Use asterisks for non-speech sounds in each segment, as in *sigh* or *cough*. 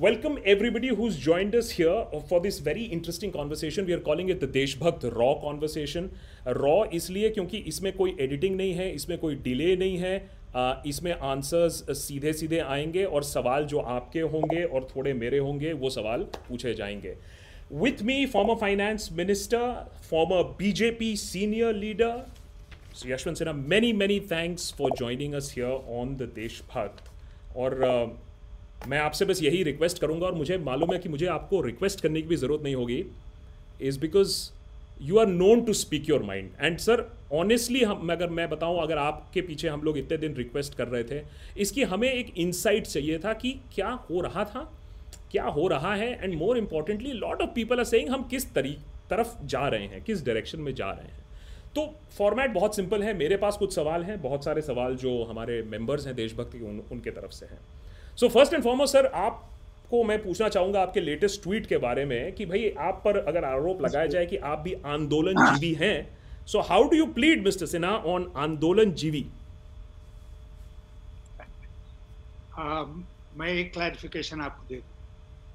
Welcome everybody who's joined us here for this very interesting conversation. We are calling it the Deshbhakt raw conversation raw इसलिए क्योंकि इसमें कोई editing नहीं है इसमें कोई डिले नहीं है। आ, इसमें आंसर्स सीधे सीधे आएँगे और सवाल जो आपके होंगे और थोड़े मेरे होंगे वो सवाल पूछे जाएँगे। With me former finance minister former BJP senior leader Yashwant Sinha many many thanks for joining us here on the Deshbhakt और uh, मैं आपसे बस यही रिक्वेस्ट करूँगा और मुझे मालूम है कि मुझे आपको रिक्वेस्ट करने की भी ज़रूरत नहीं होगी is because you are known to speak your mind and sir honestly हम अगर मैं बताऊँ अगर आपके पीछे हम लोग इतने दिन रिक्वेस्ट कर रहे थे इसकी हमें एक इंसाइट चाहिए था कि क्या हो रहा था क्या हो रहा है and more importantly lot of people are saying हम किस तरी तरफ़ जा रहे हैं किस डायरेक्शन में जा रहे हैं। तो फॉर्मेट बहुत सिंपल है मेरे पास कुछ सवाल हैं बहुत सारे सवाल जो हमारे मेंबर्स हैं देशभक्ति उन, उनके तरफ़ से हैं। So first and foremost sir आपको मैं पूछना चाहूँगा आपके लेटेस्ट ट्वीट के बारे में कि भाई आप पर अगर आरोप लगाया जाए कि आप भी आंदोलन जीवी हैं so how do you plead mister Sinha on आंदोलन जीवी मैं एक क्लैरिफिकेशन आपको दे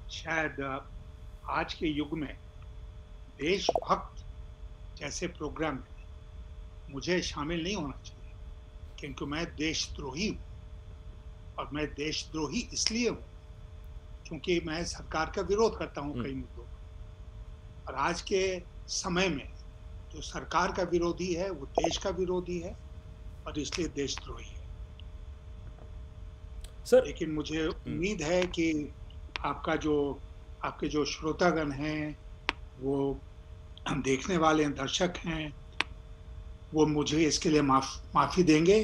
शायद आज के युग में देशभक्त जैसे प्रोग्राम में मुझे शामिल नहीं होना चाहिए क्योंकि मैं देशद्रोही हूँ। और मैं देशद्रोही इसलिए हूँ क्योंकि मैं सरकार का विरोध करता हूँ कई मुद्दों पर। और आज के समय में जो सरकार का विरोधी है वो देश का विरोधी है और इसलिए देशद्रोही है। सर लेकिन मुझे उम्मीद है कि आपका जो आपके जो श्रोतागण हैं वो हम देखने वाले हैं दर्शक हैं वो मुझे इसके लिए माफ़ माफ़ी देंगे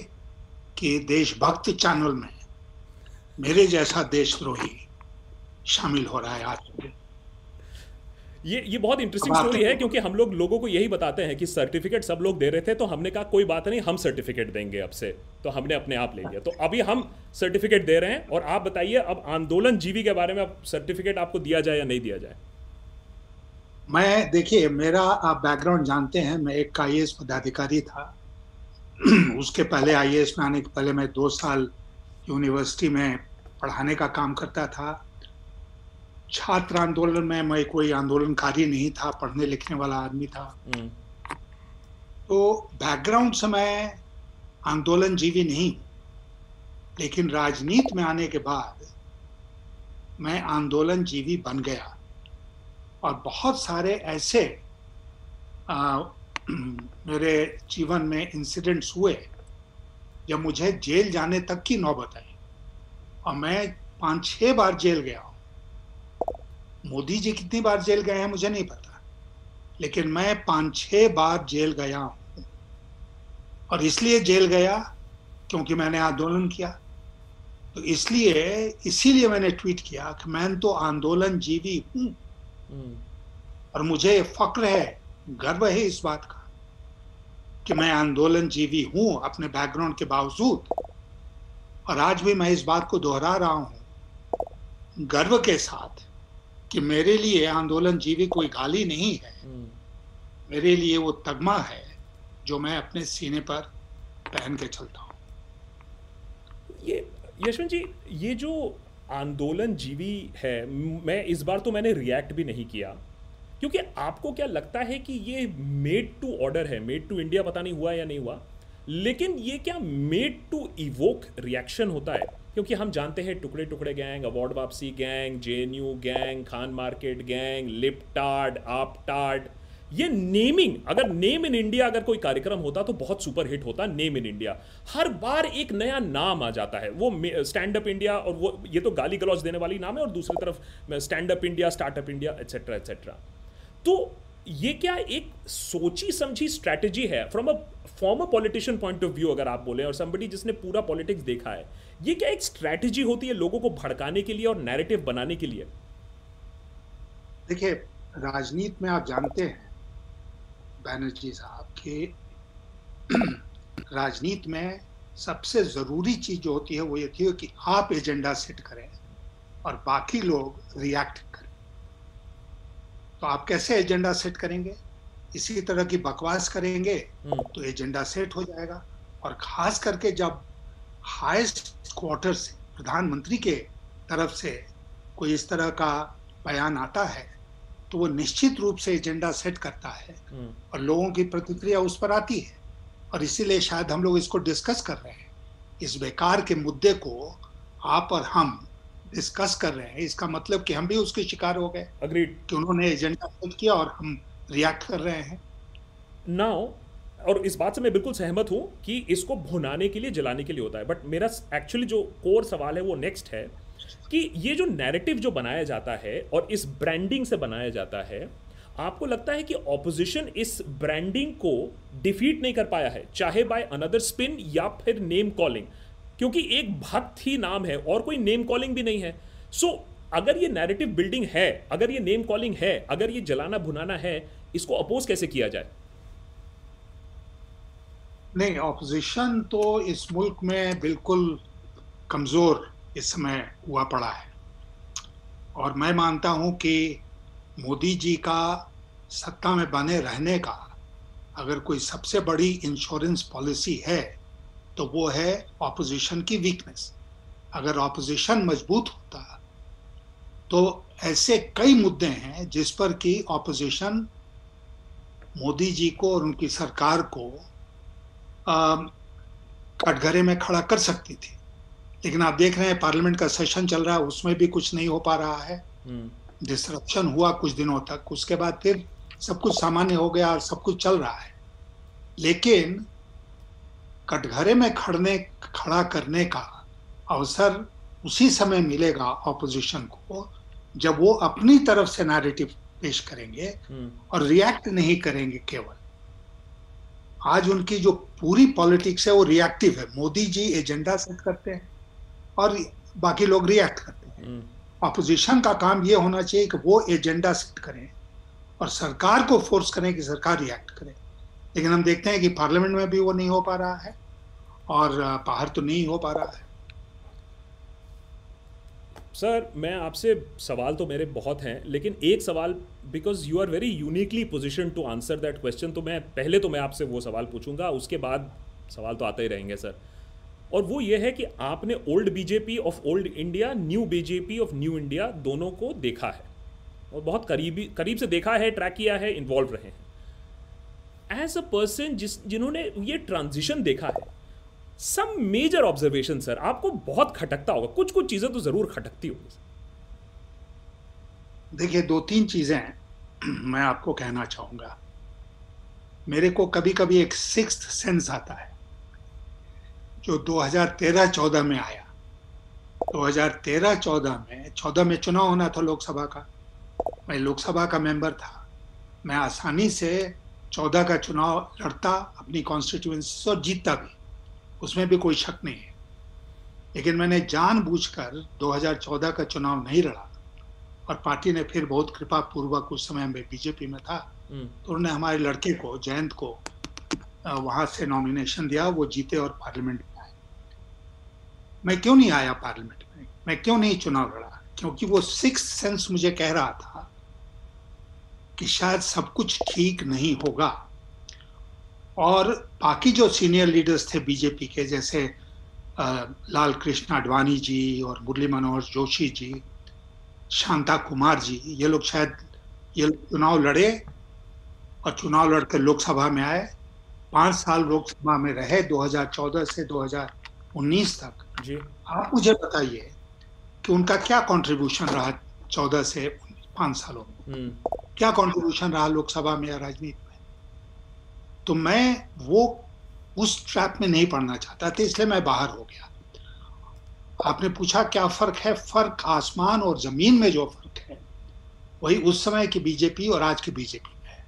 कि देशभक्त चैनल में मेरे जैसा देशद्रोही शामिल हो रहा है आज ये ये बहुत इंटरेस्टिंग स्टोरी है क्योंकि हम लोग लोगों को यही बताते हैं कि सर्टिफिकेट सब लोग दे रहे थे तो हमने कहा कोई बात नहीं हम सर्टिफिकेट देंगे अब से। तो हमने अपने आप ले लिया। तो अभी हम सर्टिफिकेट दे रहे हैं और आप बताइए अब आंदोलन जीवी के बारे में अब सर्टिफिकेट आपको दिया जाए या नहीं दिया जाए? मैं देखिए मेरा आप बैकग्राउंड जानते हैं मैं एक आई पदाधिकारी था। *clears throat* उसके पहले आई में आने के पहले मैं दो साल यूनिवर्सिटी में पढ़ाने का काम करता था। छात्र आंदोलन में मैं कोई आंदोलनकारी नहीं था पढ़ने लिखने वाला आदमी था। हम्म। तो बैकग्राउंड से मैं आंदोलन जीवी नहीं। लेकिन राजनीति में आने के बाद मैं आंदोलन जीवी बन गया। और बहुत सारे ऐसे आ, मेरे जीवन में इंसिडेंट्स हुए जब मुझे जेल जाने तक की नौबत आई। और मैं पाँच छह बार जेल गया हूँ। मोदी जी कितनी बार जेल गए हैं मुझे नहीं पता। लेकिन मैं पाँच छह बार जेल गया हूँ। और इसलिए जेल गया क्योंकि मैंने आंदोलन किया। तो इसलिए इसीलिए मैंने ट्वीट किया कि मैं तो आंदोलन जीवी हूँ। हम्म। और मुझे फक्र है गर्व है इस बात का कि मैं आंदोलन जीवी हूँ अपने बैकग्राउंड के बावजूद। और आज भी मैं इस बात को दोहरा रहा हूँ गर्व के साथ कि मेरे लिए आंदोलन जीवी कोई गाली नहीं है। हम्म। मेरे लिए वो तगमा है जो मैं अपने सीने पर पहन के चलता हूँ। ये यशवंत जी ये जो आंदोलन जीवी है मैं इस बार तो मैंने रिएक्ट भी नहीं किया। क्योंकि आपको क्या लगता है कि ये मेड टू ऑर्डर है? मेड टू इंडिया पता नहीं हुआ या नहीं हुआ? लेकिन ये क्या मेड टू इवोक रिएक्शन होता है? क्योंकि हम जानते हैं टुकड़े टुकड़े गैंग अवार्ड वापसी gang JNU gang Khan market gang libtard आपटार्ड ये नेमिंग अगर नेम इन इंडिया अगर कोई कार्यक्रम होता तो बहुत सुपर हिट होता नेम इन इंडिया हर बार एक नया नाम आ जाता है। वो स्टैंड अप इंडिया और वो, ये तो गाली गलौज देने वाली नाम है और दूसरी तरफ़ stand up India startup India etcetera etcetera तो ये क्या एक सोची समझी स्ट्रैटेजी है? From a former politician point of view अगर आप बोले, और समबडी जिसने पूरा पॉलिटिक्स देखा है, ये क्या एक स्ट्रैटेजी होती है लोगों को भड़काने के लिए और नैरेटिव बनाने के लिए? देखिए, राजनीति में आप जानते हैं, बैनर्जी साहब, के *clears throat* राजनीति में सबसे ज़रूरी चीज़ जो होती है वो ये थी कि आप एजेंडा सेट करें और बाकी लोग रिएक्ट करें। तो आप कैसे एजेंडा सेट करेंगे? इसी तरह की बकवास करेंगे हम्म। तो एजेंडा सेट हो जाएगा। और खास करके जब हाईएस्ट क्वार्टर से प्रधानमंत्री के तरफ़ से कोई इस तरह का बयान आता है तो वो निश्चित रूप से एजेंडा सेट करता है हम्म, और लोगों की प्रतिक्रिया उस पर आती है। और इसीलिए शायद हम लोग इसको डिस्कस कर रहे हैं। इस बेकार के मुद्दे को आप और हम डिस्कस कर रहे हैं। इसका मतलब कि हम भी उसके शिकार हो गए। अग्रीड कि उन्होंने एजेंडा सेट किया और हम रिएक्ट कर रहे हैं। नाउ और इस बात से मैं बिल्कुल सहमत हूँ कि इसको भुनाने के लिए जलाने के लिए होता है। बट मेरा एक्चुअली जो कोर सवाल है वो नेक्स्ट है कि ये जो नैरेटिव जो बनाया जाता है और इस ब्रांडिंग से बनाया जाता है आपको लगता है कि ऑपोजिशन इस ब्रांडिंग को डिफीट नहीं कर पाया है? चाहे बाय अनदर स्पिन या फिर नेम कॉलिंग क्योंकि एक भक्त ही नाम है और कोई नेम कॉलिंग भी नहीं है। सो so, अगर ये नैरेटिव बिल्डिंग है अगर ये नेम कॉलिंग है अगर ये जलाना भुनाना है इसको अपोज कैसे किया जाए? नहीं ऑपोजिशन तो इस मुल्क में बिल्कुल कमज़ोर इस समय हुआ पड़ा है। और मैं मानता हूँ कि मोदी जी का सत्ता में बने रहने का अगर कोई सबसे बड़ी इंश्योरेंस पॉलिसी है तो वो है ऑपोजिशन की वीकनेस अगर ऑपोजिशन मज़बूत होता तो ऐसे कई मुद्दे हैं जिस पर कि ऑपोजिशन मोदी जी को और उनकी सरकार को कटघरे में खड़ा कर सकती थी। लेकिन आप देख रहे हैं पार्लियामेंट का सेशन चल रहा है उसमें भी कुछ नहीं हो पा रहा है। डिस्ट्रप्शन हुआ कुछ दिनों तक उसके बाद फिर सब कुछ सामान्य हो गया और सब कुछ चल रहा है। लेकिन कटघरे में खड़ने खड़ा करने का अवसर उसी समय मिलेगा ऑपोजिशन को। जब वो अपनी तरफ़ से नैरेटिव पेश करेंगे और रिएक्ट नहीं करेंगे केवल आज उनकी जो पूरी पॉलिटिक्स है वो रिएक्टिव है। मोदी जी एजेंडा सेट करते हैं और बाकी लोग रिएक्ट करते हैं। अपोजिशन का काम ये होना चाहिए कि वो एजेंडा सेट करें और सरकार को फोर्स करें कि सरकार रिएक्ट करे। लेकिन हम देखते हैं कि पार्लियामेंट में भी वो नहीं हो पा रहा है। और बाहर तो नहीं हो पा रहा है। सर, मैं आपसे सवाल तो मेरे बहुत हैं, लेकिन एक सवाल because you are very uniquely position to answer that question तो मैं, पहले तो मैं आपसे वो सवाल पूछूँगा, उसके बाद सवाल तो आते ही रहेंगे, सर। और वो ये है कि आपने old BJP of old India new BJP of new India दोनों को देखा है। और बहुत करीबी, करीब से देखा है ट्रैक किया है इन्वॉल्व रहे हैं। एज अ पर्सन जिस, जिन्होंने ये ट्रांजिशन देखा है सम मेजर ऑब्जर्वेशन सर आपको बहुत खटकता होगा। कुछ कुछ चीज़ें तो ज़रूर खटकती होगी देखिए, दो तीन चीज़ें *clears throat* मैं आपको कहना चाहूँगा। मेरे को कभी कभी एक सिक्स सेंस आता है, जो 2013-14 में आया। 2013-14 में 14 में चुनाव होना था लोकसभा का। मैं लोकसभा का मेंबर था। मैं आसानी से 14 का चुनाव लड़ता, अपनी कॉन्स्टिट्यूंसी और जीतता भी। उसमें भी कोई शक नहीं है। लेकिन मैंने जानबूझकर 2014 का चुनाव नहीं लड़ा और पार्टी ने फिर बहुत कृपा पूर्वक उस समय में बीजेपी में था हम्म। तो उन्होंने हमारे लड़के को जयंत को वहाँ से नॉमिनेशन दिया वो जीते और पार्लियामेंट में आए। मैं क्यों नहीं आया पार्लियामेंट में? मैं क्यों नहीं चुनाव लड़ा? क्योंकि वो सिक्स सेंस मुझे कह रहा था कि शायद सब कुछ ठीक नहीं होगा। और बाकी जो सीनियर लीडर्स थे बीजेपी के जैसे लाल कृष्ण आडवाणी जी और मुरली मनोहर जोशी जी शांता कुमार जी ये लोग शायद ये चुनाव लड़े और चुनाव लड़कर लोकसभा में आए। पाँच साल लोकसभा में रहे 2014 से 2019 तक। जी। आप मुझे बताइए कि उनका क्या कंट्रीब्यूशन रहा चौदह से पाँच सालों में? हम्म। क्या कंट्रीब्यूशन रहा लोकसभा में या राजनीति? तो मैं वो उस ट्रैप में नहीं पढ़ना चाहता था इसलिए मैं बाहर हो गया आपने पूछा क्या फ़र्क है फ़र्क आसमान और ज़मीन में जो फ़र्क है वही उस समय की बीजेपी और आज की बीजेपी में है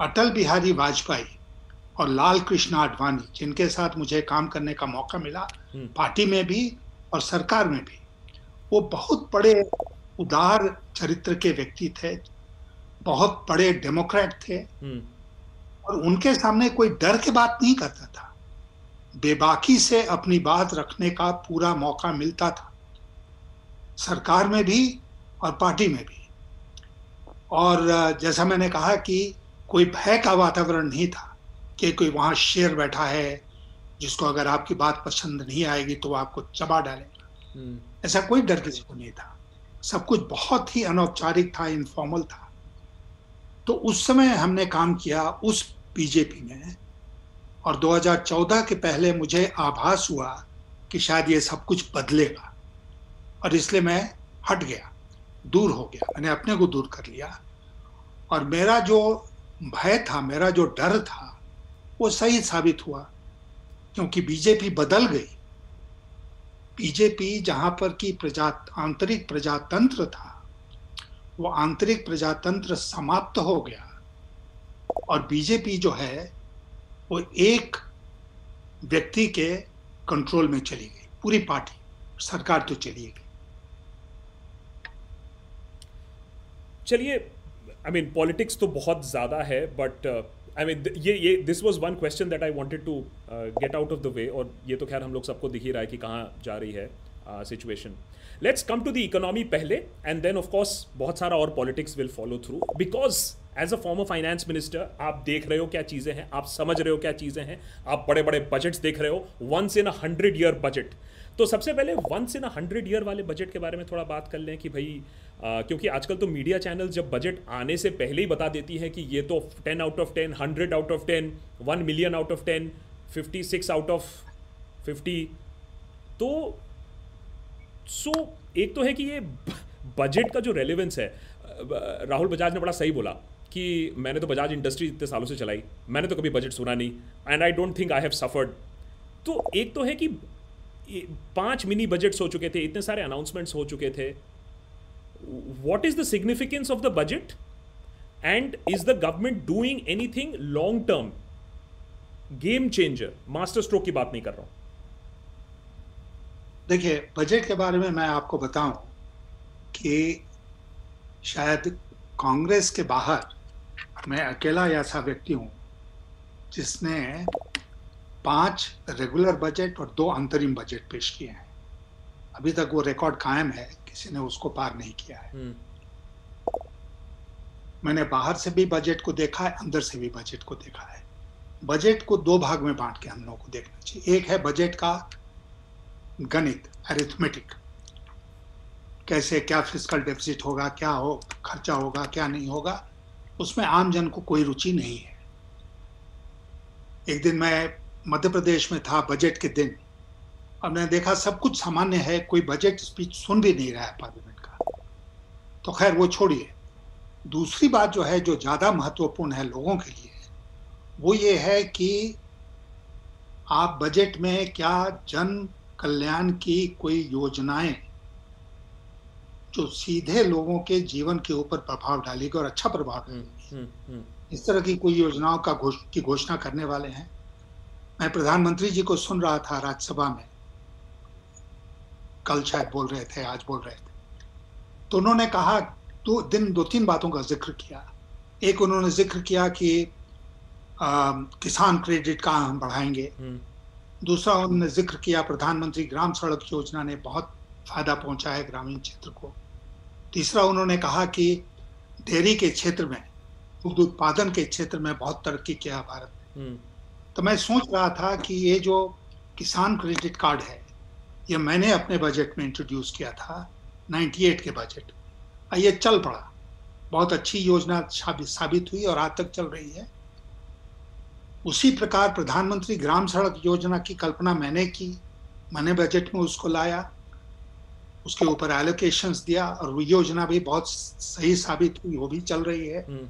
अटल बिहारी वाजपेयी और लाल कृष्ण आडवाणी जिनके साथ मुझे काम करने का मौका मिला हम्म। पार्टी में भी और सरकार में भी वो बहुत बड़े उदार चरित्र के व्यक्ति थे बहुत बड़े डेमोक्रेट थे हम्म। और उनके सामने कोई डर के बात नहीं करता था। बेबाकी से अपनी बात रखने का पूरा मौका मिलता था। सरकार में भी और पार्टी में भी। और जैसा मैंने कहा कि कोई भय का वातावरण नहीं था कि कोई वहाँ शेर बैठा है जिसको अगर आपकी बात पसंद नहीं आएगी तो आपको चबा डालेगा। हम्म। ऐसा कोई डर किसी को नहीं था। सब कुछ बहुत ही अनौपचारिक था इनफॉर्मल था। तो उस समय हमने काम किया उस बीजेपी में और 2014 के पहले मुझे आभास हुआ कि शायद ये सब कुछ बदलेगा और इसलिए मैं हट गया, दूर हो गया। मैंने अपने को दूर कर लिया और मेरा जो भय था, मेरा जो डर था, वो सही साबित हुआ क्योंकि बीजेपी बदल गई। बीजेपी जहाँ पर की प्रजा आंतरिक प्रजातंत्र था वो आंतरिक प्रजातंत्र समाप्त हो गया और बीजेपी जो है, वो एक व्यक्ति के कंट्रोल में चली गई, पूरी पार्टी, सरकार तो चली गई। चलिए आई मीन पॉलिटिक्स तो बहुत ज़्यादा है बट आई मीन ये ये this was one question that I wanted to get out of the way और ये तो खैर हम लोग सबको दिख ही रहा है कि कहाँ जा रही है situation let's come to the economy पहले एंड देन ऑफकोर्स बहुत सारा और politics will follow through because as a former finance minister आप देख रहे हो क्या चीज़ें हैं आप समझ रहे हो क्या चीज़ें हैं आप बड़े बड़े बजट्स देख रहे हो once in a hundred year budget तो सबसे पहले once in a hundred year वाले बजट के बारे में थोड़ा बात कर लें कि भाई आ, क्योंकि आजकल तो मीडिया चैनल जब बजट आने से पहले ही बता देती है कि ये तो ten out of ten hundred out of ten one million out of ten fifty six out of fifty तो सो so, एक तो है कि ये बजट का जो रेलिवेंस है राहुल बजाज ने बड़ा सही बोला कि मैंने तो बजाज इंडस्ट्री इतने सालों से चलाई मैंने तो कभी बजट सुना नहीं and I don't think I have suffered तो एक तो है कि पाँच मिनी बजट्स हो चुके थे इतने सारे अनाउंसमेंट्स हो चुके थे. What is the significance of the budget? And is the government doing anything long term game changer master stroke की बात नहीं कर रहा हूँ। देखिए बजट के बारे में मैं आपको बताऊँ कि शायद कांग्रेस के बाहर मैं अकेला ऐसा व्यक्ति हूँ जिसने पाँच रेगुलर बजट और दो अंतरिम बजट पेश किए हैं। अभी तक वो रिकॉर्ड कायम है किसी ने उसको पार नहीं किया है। हम्म। मैंने बाहर से भी बजट को देखा है अंदर से भी बजट को देखा है। बजट को दो भाग में बांट के हम लोगों को देखना चाहिए। एक है बजट का गणित अरिथमेटिक कैसे, क्या फ़िज़िकल डेफिसिट होगा, क्या हो, खर्चा होगा, क्या नहीं होगा, उसमें आम जन को कोई रुचि नहीं है। एक दिन मैं मध्य प्रदेश में था बजट के दिन, और मैंने देखा सब कुछ सामान्य है, कोई बजट स्पीच सुन भी नहीं रहा है पार्लियामेंट का। तो खैर, वो छोड़िए। दूसरी बात जो है, जो ज़्यादा महत्वपूर्ण है लोगों के लिए, वो ये है कि आप बजट में क्या जन कल्याण की कोई योजनाएँ जो सीधे लोगों के जीवन के ऊपर प्रभाव डालेगी और अच्छा प्रभाव हम्म, डालेगी। हम्म, हम्म। इस तरह की कोई योजनाओं का घोष की घोषणा करने वाले हैं। मैं प्रधानमंत्री जी को सुन रहा था राज्यसभा में। कल शायद बोल रहे थे आज बोल रहे थे। तो उन्होंने कहा दो दिन दो तीन बातों का ज़िक्र किया। एक उन्होंने ज़िक्र किया कि आ, किसान क्रेडिट का हम बढ़ाएँगे। दूसरा उन्होंने ज़िक्र किया प्रधानमंत्री ग्राम सड़क योजना ने बहुत फ़ायदा पहुँचा है ग्रामीण क्षेत्र को। तीसरा उन्होंने कहा कि डेयरी के क्षेत्र में दूध उत्पादन के क्षेत्र में बहुत तरक्की किया भारत ने। हम्म। तो मैं सोच रहा था कि ये जो किसान क्रेडिट कार्ड है ये मैंने अपने बजट में इंट्रोड्यूस किया था 98 के बजट। ये चल पड़ा। बहुत अच्छी योजना साबित हुई और आज तक चल रही है। उसी प्रकार प्रधानमंत्री ग्राम सड़क योजना की कल्पना मैंने की मैंने बजट में उसको लाया उसके ऊपर एलोकेशंस दिया और वो योजना भी बहुत सही साबित हुई वो भी चल रही है हम्म।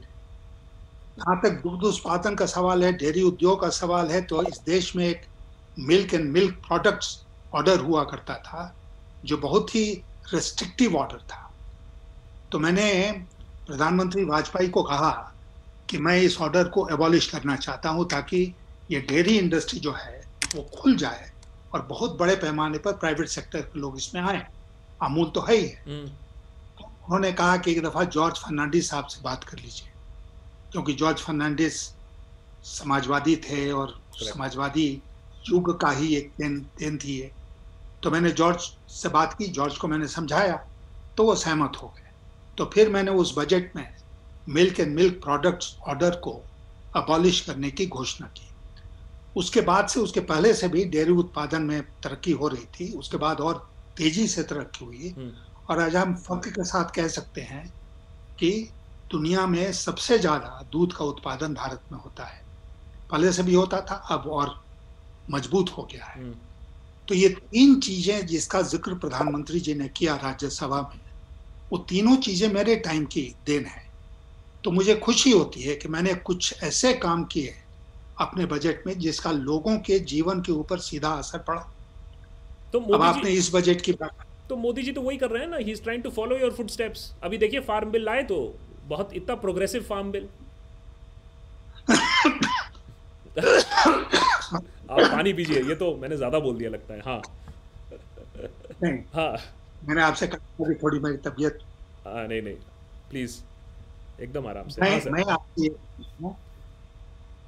जहाँ तक दुग्ध उत्पादन का सवाल है डेयरी उद्योग का सवाल है तो इस देश में एक milk and milk products order हुआ करता था जो बहुत ही रेस्ट्रिक्टिव ऑर्डर था तो मैंने प्रधानमंत्री वाजपेयी को कहा कि मैं इस ऑर्डर को एबॉलिश करना चाहता हूँ ताकि ये डेयरी इंडस्ट्री जो है वो खुल जाए और बहुत बड़े पैमाने पर प्राइवेट सेक्टर के लोग इसमें आए। अमूल तो है ही है। हम्म। तो उन्होंने कहा कि एक दफ़ा जॉर्ज फर्नांडिस साहब से बात कर लीजिए क्योंकि जॉर्ज फर्नांडिस समाजवादी थे और समाजवादी युग का ही एक देन देन थी है तो मैंने जॉर्ज से बात की जॉर्ज को मैंने समझाया तो वो सहमत हो गए। तो फिर मैंने उस बजट में milk and milk products order को अबॉलिश करने की घोषणा की। उसके बाद से उसके पहले से भी डेयरी उत्पादन में तरक्की हो रही थी उसके बाद और तेज़ी से तरक्की हुई। हम्म। और आज हम फख्र के साथ कह सकते हैं कि दुनिया में सबसे ज़्यादा दूध का उत्पादन भारत में होता है। पहले से भी होता था अब और मज़बूत हो गया है। तो ये तीन चीज़ें जिसका ज़िक्र प्रधानमंत्री जी ने किया राज्यसभा में वो तीनों चीज़ें मेरे टाइम की देन है। तो मुझे खुशी होती है कि मैंने कुछ ऐसे काम किए अपने बजट में जिसका लोगों के जीवन के ऊपर सीधा असर पड़ा। तो अब आपने इस बजट की बात तो मोदी जी तो वही कर रहे हैं ना ही is trying to follow your footsteps अभी देखिए फार्म बिल लाए तो बहुत इतना प्रोग्रेसिव फार्म बिल आप पानी पीजिए ये तो मैंने ज़्यादा बोल दिया लगता है हाँ। नहीं हाँ। मैंने आपसे कहा थोड़ी मेरी तबीयत हाँ नहीं नहीं। प्लीज़ एकदम आराम से। मैं, हाँ, मैं आपकी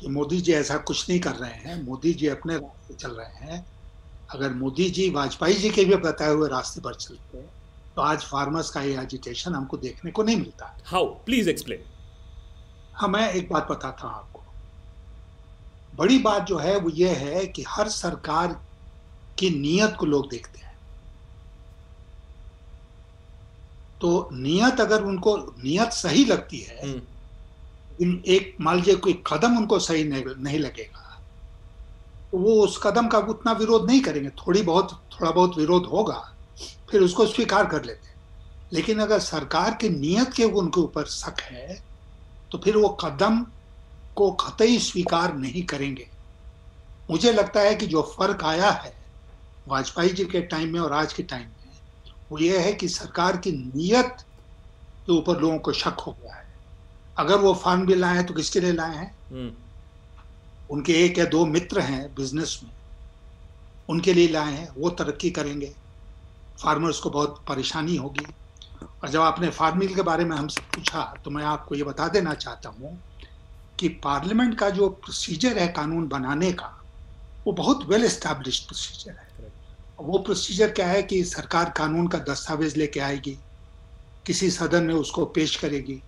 कि मोदी जी ऐसा कुछ नहीं कर रहे हैं। मोदी जी अपने रास्ते चल रहे हैं। अगर मोदी जी वाजपेयी जी के भी बताए हुए रास्ते पर चलते तो आज फार्मर्स का ये एजिटेशन हमको देखने को नहीं मिलता। हाउ? Please explain. हाँ मैं एक बात बताता हूँ आपको। बड़ी बात जो है वो ये है कि हर सरकार की नीयत को लोग देखते हैं। तो नियत अगर उनको नियत सही लगती है हम्म। एक मान लीजिए कोई कदम उनको सही नहीं, नहीं लगेगा तो वो उस कदम का उतना विरोध नहीं करेंगे। थोड़ी बहुत थोड़ा बहुत विरोध होगा फिर उसको स्वीकार कर लेते हैं। लेकिन अगर सरकार की नियत के उनके ऊपर शक है तो फिर वो कदम को कतई स्वीकार नहीं करेंगे। मुझे लगता है कि जो फ़र्क आया है वाजपेयी जी के टाइम में और आज के टाइम में वो ये है कि सरकार की नीयत के ऊपर लोगों को शक हो गया है। अगर वो फार्म बिल लाए हैं तो किसके लिए लाए हैं? हम्म। उनके एक या दो मित्र हैं बिज़नेस में। उनके लिए लाए हैं वो तरक्की करेंगे। फार्मर्स को बहुत परेशानी होगी। और जब आपने फार्म बिल के बारे में हमसे पूछा तो मैं आपको ये बता देना चाहता हूँ कि पार्लियामेंट का जो प्रोसीजर है कानून बनाने का वो बहुत वेल एस्टैब्लिश प्रोसीजर है। वो प्रोसीजर क्या है कि सरकार कानून का दस्तावेज़ लेके आएगी किसी सदन में उसको पेश करेगी।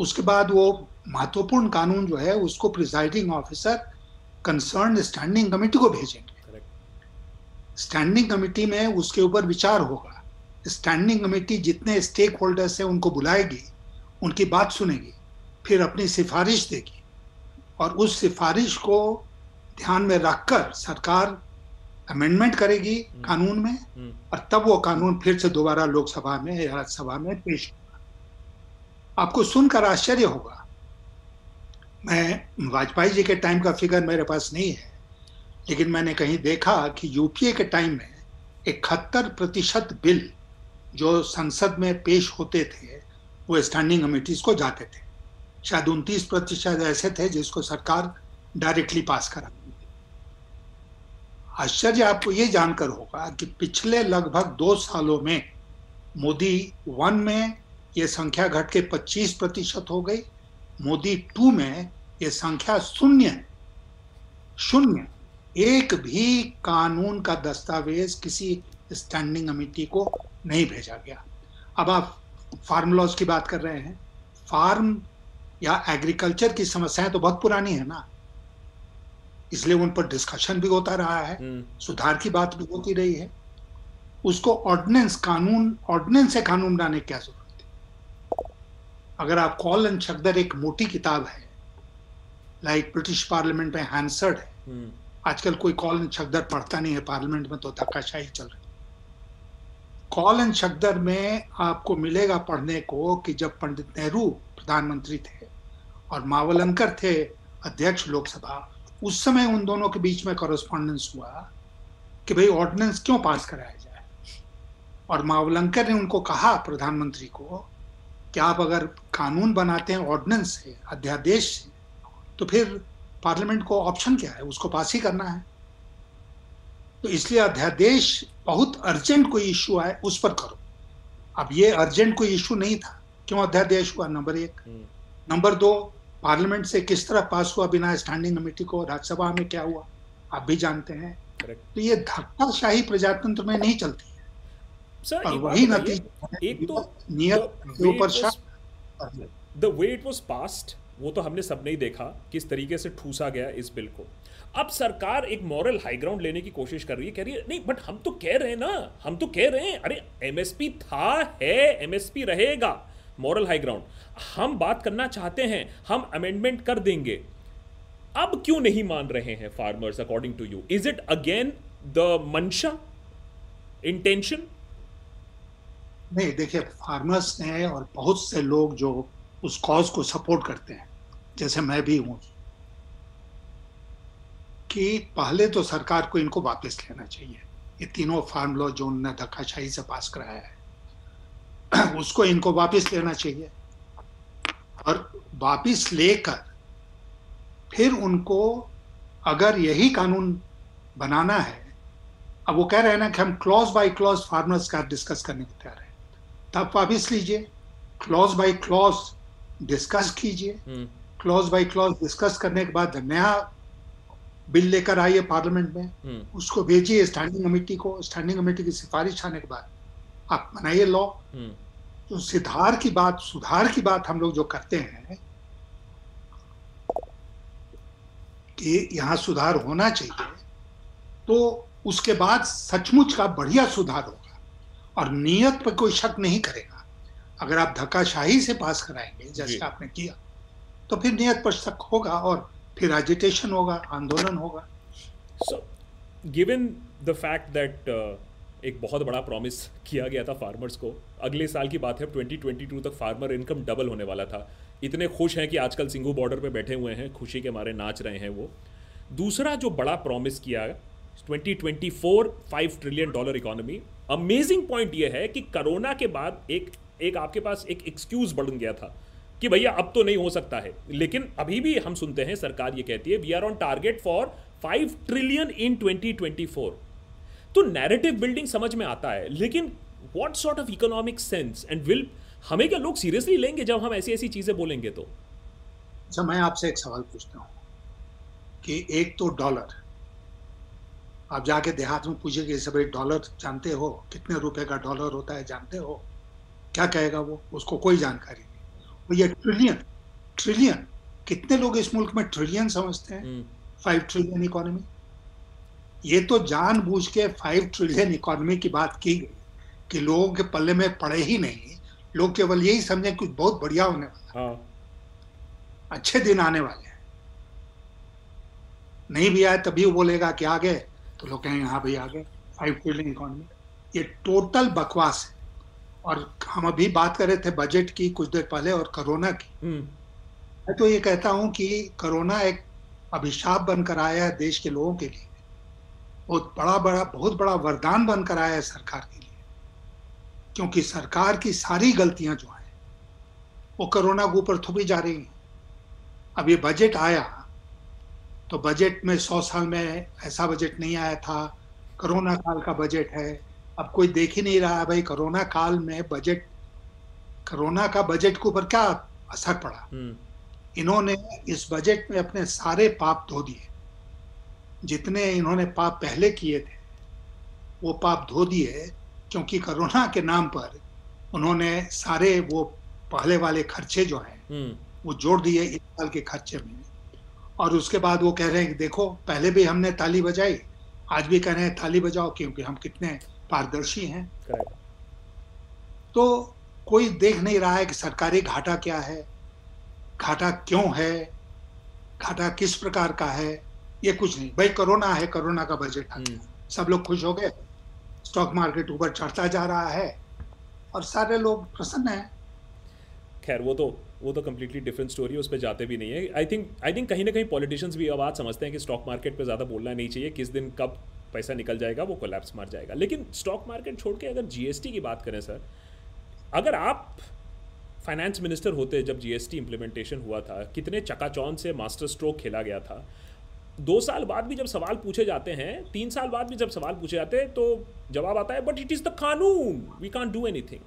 उसके बाद वो महत्वपूर्ण कानून जो है उसको presiding officer concern standing committee को भेजेंगे। स्टैंडिंग कमेटी में उसके ऊपर विचार होगा। स्टैंडिंग कमेटी जितने स्टेक होल्डर्स हैं उनको बुलाएगी उनकी बात सुनेगी फिर अपनी सिफारिश देगी। और उस सिफारिश को ध्यान में रखकर सरकार अमेंडमेंट करेगी हम्म। कानून में हम्म। और तब वो कानून फिर से दोबारा लोकसभा में या राज्यसभा में पेश होगा आपको सुनकर आश्चर्य होगा मैं वाजपेयी जी के टाइम का फिगर मेरे पास नहीं है लेकिन मैंने कहीं देखा कि यूपीए के टाइम में इकहत्तर प्रतिशत बिल जो संसद में पेश होते थे वो स्टैंडिंग कमेटीज को जाते थे शायद उनतीस प्रतिशत ऐसे थे जिसको सरकार डायरेक्टली पास करा आश्चर्य आपको ये जानकर होगा कि पिछले लगभग दो सालों में मोदी वन में ये संख्या घट के 25 प्रतिशत हो गई। मोदी टू में ये संख्या शून्य शून्य। एक भी कानून का दस्तावेज़ किसी स्टैंडिंग कमेटी को नहीं भेजा गया। अब आप फार्म लॉज की बात कर रहे हैं। फार्म या एग्रीकल्चर की समस्याएँ तो बहुत पुरानी है ना। इसलिए उन पर डिस्कशन भी होता रहा है हम्म। सुधार की बात भी होती रही है उसको ऑर्डिनेंस कानून ऑर्डिनेंस से कानून बनाने की क्या ज़रूरत है अगर आप कॉल एंड छकदर एक मोटी किताब है लाइक ब्रिटिश पार्लियामेंट में हैंसर्ड है हम्म। आजकल कोई कॉल एंड छकदर पढ़ता नहीं है पार्लियामेंट में तो धक्काशाही चल रही कॉल एंड छकदर में आपको मिलेगा पढ़ने को कि जब पंडित नेहरू प्रधानमंत्री थे और मावलंकर थे अध्यक्ष लोकसभा उस समय उन दोनों के बीच में कॉरेस्पॉन्डेंस हुआ कि भाई ऑर्डिनेंस क्यों पास कराया जाए? और मावलंकर ने उनको कहा प्रधानमंत्री को कि आप अगर कानून बनाते हैं ऑर्डिनेंस से अध्यादेश से तो फिर पार्लियामेंट को ऑप्शन क्या है? उसको पास ही करना है। तो इसलिए अध्यादेश बहुत अर्जेंट कोई इश्यू आए उस पर करो। अब ये अर्जेंट कोई इश्यू नहीं था। क्यों अध्यादेश हुआ? नंबर एक। हम्म। नंबर दो पार्लियामेंट से किस तरह पास हुआ बिना स्टैंडिंग कमेटी को राज्यसभा में क्या हुआ आप भी जानते हैं। तो ये धक्काशाही प्रजातंत्र में नहीं चलती है। सर और वही नतीजा एक तो नियत के ऊपर the way it was passed वो तो हमने सब नहीं देखा किस तरीके से ठूसा गया इस बिल को। अब सरकार एक मॉरल हाई ग्राउंड लेने की कोशिश कर रही है कह रही है नहीं बट हम तो कह रहे हैं ना हम तो कह रहे हैं अरे एमएसपी था है एमएसपी रहेगा। मॉरल हाई ग्राउंड हम बात करना चाहते हैं, हम अमेंडमेंट कर देंगे। अब क्यों नहीं मान रहे हैं farmers according to you is it again the मंशा इंटेंशन नहीं, देखिए फार्मर्स ने और बहुत से लोग जो उस कॉज को सपोर्ट करते हैं। जैसे मैं भी हूँ। कि पहले तो सरकार को इनको वापस लेना चाहिए। ये तीनों फार्म लॉ जो उन्होंने धक्काशाही से पास कराया है। *clears throat* उसको इनको वापस लेना चाहिए। और वापस लेकर फिर उनको अगर यही कानून बनाना है अब वो कह रहे हैं ना कि हम क्लॉज बाय क्लॉज फार्मर्स का डिस्कस करने को तैयार है। तब वापिस लीजिए क्लॉज बाय क्लॉज डिस्कस कीजिए। क्लॉज बाय क्लॉज डिस्कस करने के बाद नया बिल लेकर आइए पार्लियामेंट में हम्म। उसको भेजिए स्टैंडिंग कमेटी को। स्टैंडिंग कमेटी की सिफारिश आने के बाद आप बनाइए लॉ। तो सुधार की बात सुधार की बात हम लोग जो करते हैं कि यहाँ सुधार होना चाहिए तो उसके बाद सचमुच का बढ़िया सुधार होगा और नियत पर कोई शक नहीं करेगा। अगर आप धक्काशाही से पास कराएँगे जैसे आपने किया तो फिर नियत पर शक होगा और फिर एजिटेशन होगा आंदोलन होगा। So given the fact that एक बहुत बड़ा प्रॉमिस किया गया था फार्मर्स को। अगले साल की बात है 2022 तक फार्मर इनकम डबल होने वाला था। इतने खुश हैं कि आजकल सिंगू बॉर्डर पे बैठे हुए हैं, खुशी के मारे नाच रहे हैं वो। दूसरा जो बड़ा प्रॉमिस किया 2024 5 trillion dollar economy amazing point ये है कि कोरोना के बाद एक एक आपके पास एक एक्सक्यूज बढ़ गया था कि भैया अब तो नहीं हो सकता है। लेकिन अभी भी हम सुनते हैं, सरकार ये कहती है we are on target for five trillion in 2024 तो नैरेटिव बिल्डिंग समझ में आता है लेकिन what sort of economic sense and will हमें क्या लोग सीरियसली लेंगे जब हम ऐसी ऐसी चीज़ें बोलेंगे तो? अच्छा मैं आपसे एक सवाल पूछता हूँ कि एक तो डॉलर आप जाके देहात में पूछिए सब डॉलर जानते हो? कितने रुपए का डॉलर होता है जानते हो? क्या कहेगा वो? उसको कोई जानकारी नहीं। ये ट्रिलियन ट्रिलियन कितने लोग इस मुल्क में ट्रिलियन समझते हैं? फाइव ट्रिलियन इकोनॉमी ये तो जानबूझ के फाइव ट्रिलियन इकोनॉमी की बात की गई कि लोगों के पल्ले में पड़े ही नहीं। लोग केवल यही समझे कुछ बहुत बढ़िया होने वाला हाँ। अच्छे दिन आने वाले हैं। नहीं भी आए तभी वो बोलेगा कि आ गए तो लोग कहेंगे हाँ भाई आ गए फाइव ट्रिलियन इकोनॉमी ये टोटल बकवास है। और हम अभी बात कर रहे थे बजट की कुछ देर पहले और कोरोना की। हम्म। मैं तो ये कहता हूँ कि कोरोना एक अभिशाप बनकर आया है देश के लोगों के लिए। बहुत बड़ा बड़ा बहुत बड़ा वरदान बनकर आया है सरकार के लिए। क्योंकि सरकार की सारी गलतियाँ जो हैं वो कोरोना के ऊपर थोपी जा रही हैं। अब ये बजट आया तो बजट में सौ साल में ऐसा बजट नहीं आया था। कोरोना काल का बजट है। अब कोई देख ही नहीं रहा है भाई कोरोना काल में बजट कोरोना का बजट के ऊपर क्या असर पड़ा? हम्म। इन्होंने इस बजट में अपने सारे पाप धो दिए। जितने इन्होंने पाप पहले किए थे वो पाप धो दिए क्योंकि कोरोना के नाम पर उन्होंने सारे वो पहले वाले खर्चे जो हैं हम्म। वो जोड़ दिए इस साल के खर्चे में। और उसके बाद वो कह रहे हैं कि देखो पहले भी हमने ताली बजाई आज भी कह रहे हैं ताली बजाओ क्योंकि हम कितने पारदर्शी हैं। तो कोई देख नहीं रहा है कि सरकारी घाटा क्या है घाटा क्यों है घाटा किस प्रकार का है। ये कुछ नहीं। भाई कोरोना है कोरोना का बजट गया हम्म। सब लोग खुश हो गए। स्टॉक मार्केट ऊपर चढ़ता जा रहा है और सारे लोग प्रसन्न हैं। खैर वो तो वो तो कम्प्लीटली डिफरेंट स्टोरी उस पर जाते भी नहीं है। आई थिंक आई थिंक कहीं ना कहीं पॉलिटिशियंस भी आवाज़ समझते हैं कि स्टॉक मार्केट पे ज़्यादा बोलना नहीं चाहिए। किस दिन कब पैसा निकल जाएगा वो कोलैप्स मार जाएगा। लेकिन स्टॉक मार्केट छोड़ के अगर जीएसटी की बात करें सर अगर आप फाइनेंस मिनिस्टर होते जब जीएसटी इंप्लीमेंटेशन हुआ था कितने चकाचौंध से मास्टर स्ट्रोक खेला गया था दो साल बाद भी जब सवाल पूछे जाते हैं, तीन साल बाद भी जब सवाल पूछे जाते हैं तो जवाब आता है बट इट इज़ द कानून we can do anything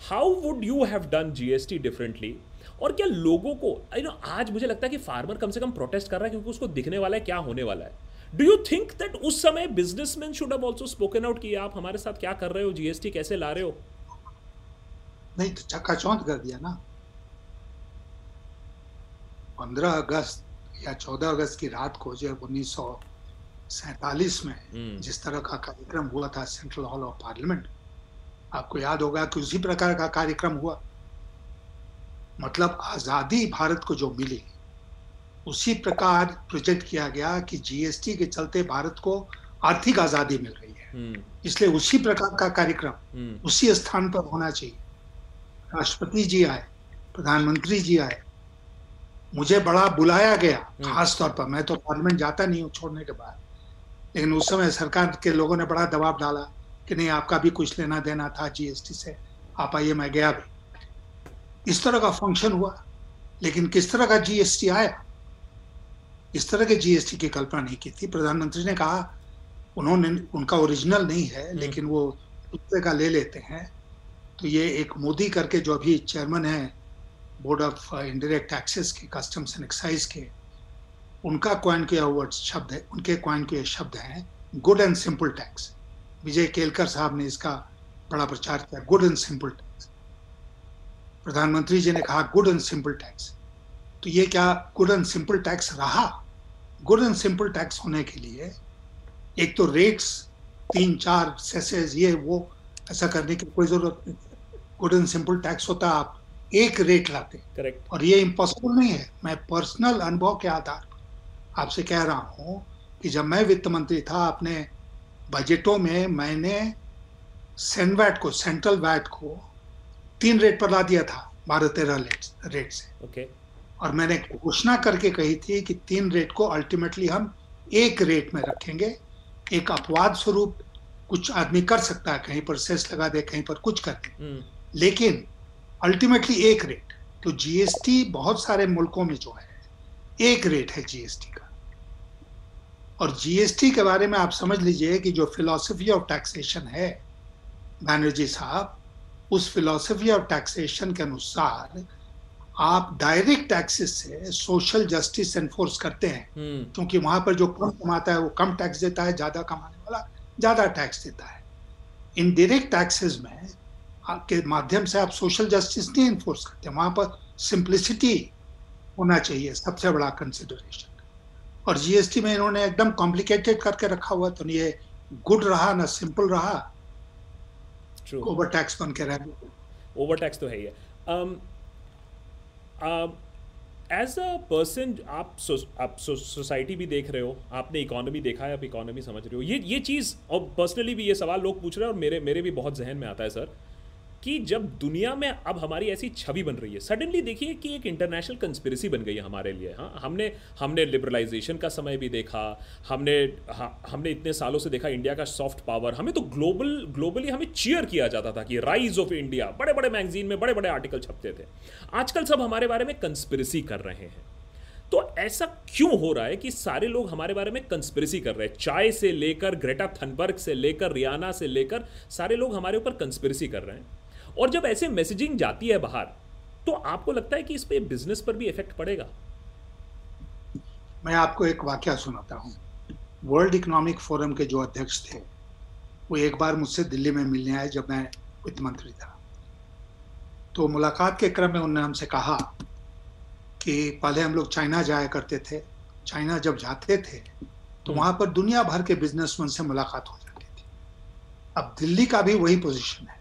how would you have done GST differently और क्या लोगों को यू नो आज मुझे लगता है कि फार्मर कम से कम प्रोटेस्ट कर रहा है क्योंकि उसको दिखने वाला है, क्या होने वाला है। डू यू थिंक दैट उस समय businessman should have also spoken out कि आप हमारे साथ क्या कर रहे हो जीएसटी कैसे ला रहे हो? नहीं तो चक्का चौंध कर दिया ना। पंद्रह अगस्त या 14 अगस्त की रात को जब उन्नीस सैतालीस में हम्म। जिस तरह का कार्यक्रम हुआ था सेंट्रल हॉल ऑफ़ पार्लियामेंट आपको याद होगा कि उसी प्रकार का कार्यक्रम हुआ। मतलब आज़ादी भारत को जो मिली उसी प्रकार प्रोजेक्ट किया गया कि जीएसटी के चलते भारत को आर्थिक आज़ादी मिल रही है। हम्म, इसलिए उसी प्रकार का कार्यक्रम हम्म, उसी स्थान पर होना चाहिए। राष्ट्रपति जी आए प्रधानमंत्री जी आए मुझे बड़ा बुलाया गया हम्म। खास तौर पर। मैं तो पार्लियामेंट जाता नहीं हूँ छोड़ने के बाद। लेकिन उस समय सरकार के लोगों ने बड़ा दबाव डाला कि नहीं आपका भी कुछ लेना देना था जीएसटी से। आप आइए मैं गया भी। इस तरह का फ़ंक्शन हुआ। लेकिन किस तरह का जीएसटी आया? इस तरह के जीएसटी की कल्पना नहीं की थी। प्रधानमंत्री ने कहा उन्होंने उनका ओरिजिनल नहीं है लेकिन वो दूसरे का ले लेते हैं। तो ये एक मोदी करके जो अभी चेयरमैन है बोर्ड ऑफ़ इनडायरेक्ट टैक्सेस के कस्टम्स एंड एक्साइज के, उनका क्वाइन किया वर्ड शब्द है, उनके क्वाइन के शब्द हैं good and simple tax Vijay Kelkar साहब ने इसका बड़ा प्रचार किया गुड एंड सिंपल टैक्स प्रधानमंत्री जी ने कहा गुड एंड सिंपल टैक्स तो ये क्या गुड एंड सिंपल टैक्स रहा? गुड एंड सिंपल टैक्स होने के लिए, एक तो रेट्स तीन, चार सेसेस ये वो, ऐसा करने की कोई ज़रूरत नहीं गुड एंड सिंपल टैक्स होता, आप एक रेट लाते करेक्ट और ये इम्पॉसिबल नहीं है। मैं पर्सनल अनुभव के आधार पर आपसे कह रहा हूँ कि जब मैं वित्त मंत्री था अपने बजटों में मैंने सेनवैट को सेंट्रल वैट को तीन रेट पर ला दिया था बारह तेरह रेट से। ओके और मैंने घोषणा करके कही थी कि तीन रेट को अल्टीमेटली हम एक रेट में रखेंगे। एक अपवाद स्वरूप कुछ आदमी कर सकता है कहीं पर सेस लगा दे कहीं पर कुछ कर दे। हम्म, लेकिन अल्टीमेटली एक रेट तो जीएसटी बहुत सारे मुल्कों में जो है एक रेट है जीएसटी का। और जीएसटी के बारे में आप समझ लीजिए कि जो फिलॉसफी ऑफ़ टैक्सेशन है बैनर्जी साहब उस फिलॉसफी ऑफ़ टैक्सेशन के अनुसार आप डायरेक्ट टैक्सेस से सोशल जस्टिस एनफोर्स करते हैं। हम्म, क्योंकि वहाँ पर जो कम कमाता है वो कम टैक्स देता है ज़्यादा कमाने वाला ज़्यादा टैक्स देता है। इनडायरेक्ट टैक्सेस में के माध्यम से आप सोशल जस्टिस नहीं इन्फोर्स करते वहाँ पर सिंप्लिसिटी होना चाहिए सबसे बड़ा कंसिडरेशन और जीएसटी में इन्होंने एकदम कॉम्प्लिकेटेड करके रखा हुआ तो ये गुड रहा ना सिंपल रहा ओवर टैक्स बन के रह ओवर टैक्स तो है ही है। एज अ पर्सन आप सो, आप सोसाइटी भी देख रहे हो आपने इकोनॉमी देखा है आप इकोनॉमी समझ रहे हो। ये ये चीज़ और पर्सनली भी ये सवाल लोग पूछ रहे हैं और मेरे मेरे भी बहुत जहन में आता है सर कि जब दुनिया में अब हमारी ऐसी छवि बन रही है सडनली देखिए कि एक इंटरनेशनल कंस्पिरेसी बन गई है हमारे लिए हाँ हमने हमने लिबरलाइजेशन का समय भी देखा हमने हा, हमने इतने सालों से देखा इंडिया का सॉफ्ट पावर हमें तो ग्लोबल ग्लोबली हमें चीयर किया जाता था कि राइज ऑफ़ इंडिया बड़े बड़े मैगजीन में बड़े बड़े आर्टिकल छपते थे। आजकल सब हमारे बारे में कंस्पिरेसी कर रहे हैं। तो ऐसा क्यों हो रहा है कि सारे लोग हमारे बारे में कंस्पिरेसी कर रहे हैं? चाय से लेकर ग्रेटा थनबर्ग से लेकर रियाना से लेकर सारे लोग हमारे ऊपर कंस्पिरेसी कर रहे हैं। और जब ऐसे मैसेजिंग जाती है बाहर तो आपको लगता है कि इस पे बिज़नेस पर भी इफ़ेक्ट पड़ेगा? मैं आपको एक वाक्य सुनाता हूँ। वर्ल्ड इकोनॉमिक फोरम के जो अध्यक्ष थे वो एक बार मुझसे दिल्ली में मिलने आए जब मैं वित्त मंत्री था। तो मुलाकात के क्रम में उन्होंने हमसे कहा कि पहले हम लोग चाइना जाया करते थे। चाइना जब जाते थे तो वहाँ पर दुनिया भर के बिजनेसमैन से मुलाकात हो जाती थी। अब दिल्ली का भी वही पोजीशन है।